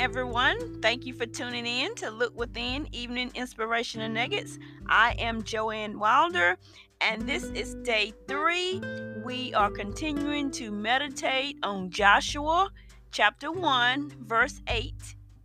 everyone. Thank you for tuning in to Look Within Evening Inspiration and Nuggets. I am Joanne Wilder, and this is day three. We are continuing to meditate on Joshua chapter 1, verse 8.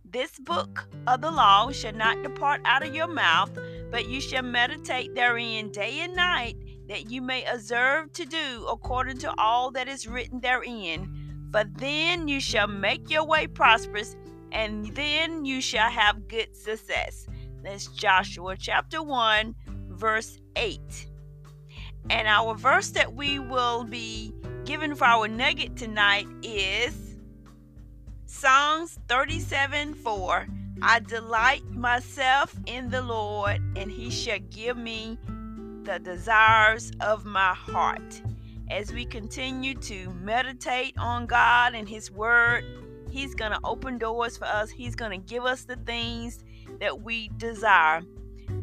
This book of the law shall not depart out of your mouth, but you shall meditate therein day and night, that you may observe to do according to all that is written therein for then you shall make your way prosperous, and then you shall have good success. That's Joshua chapter 1, verse 8. And our verse that we will be given for our nugget tonight is Psalms 37 4. I delight myself in the Lord, and he shall give me the desires of my heart as we continue to meditate on God and His Word, He's going to open doors for us. He's going to give us the things that we desire.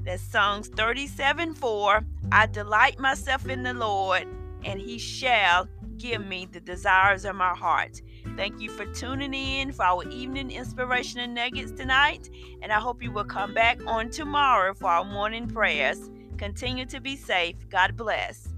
That's Psalms 37 4. I delight myself in the Lord, and He shall give me the desires of my heart. Thank you for tuning in for our evening inspiration and nuggets tonight. And I hope you will come back on tomorrow for our morning prayers. Continue to be safe. God bless.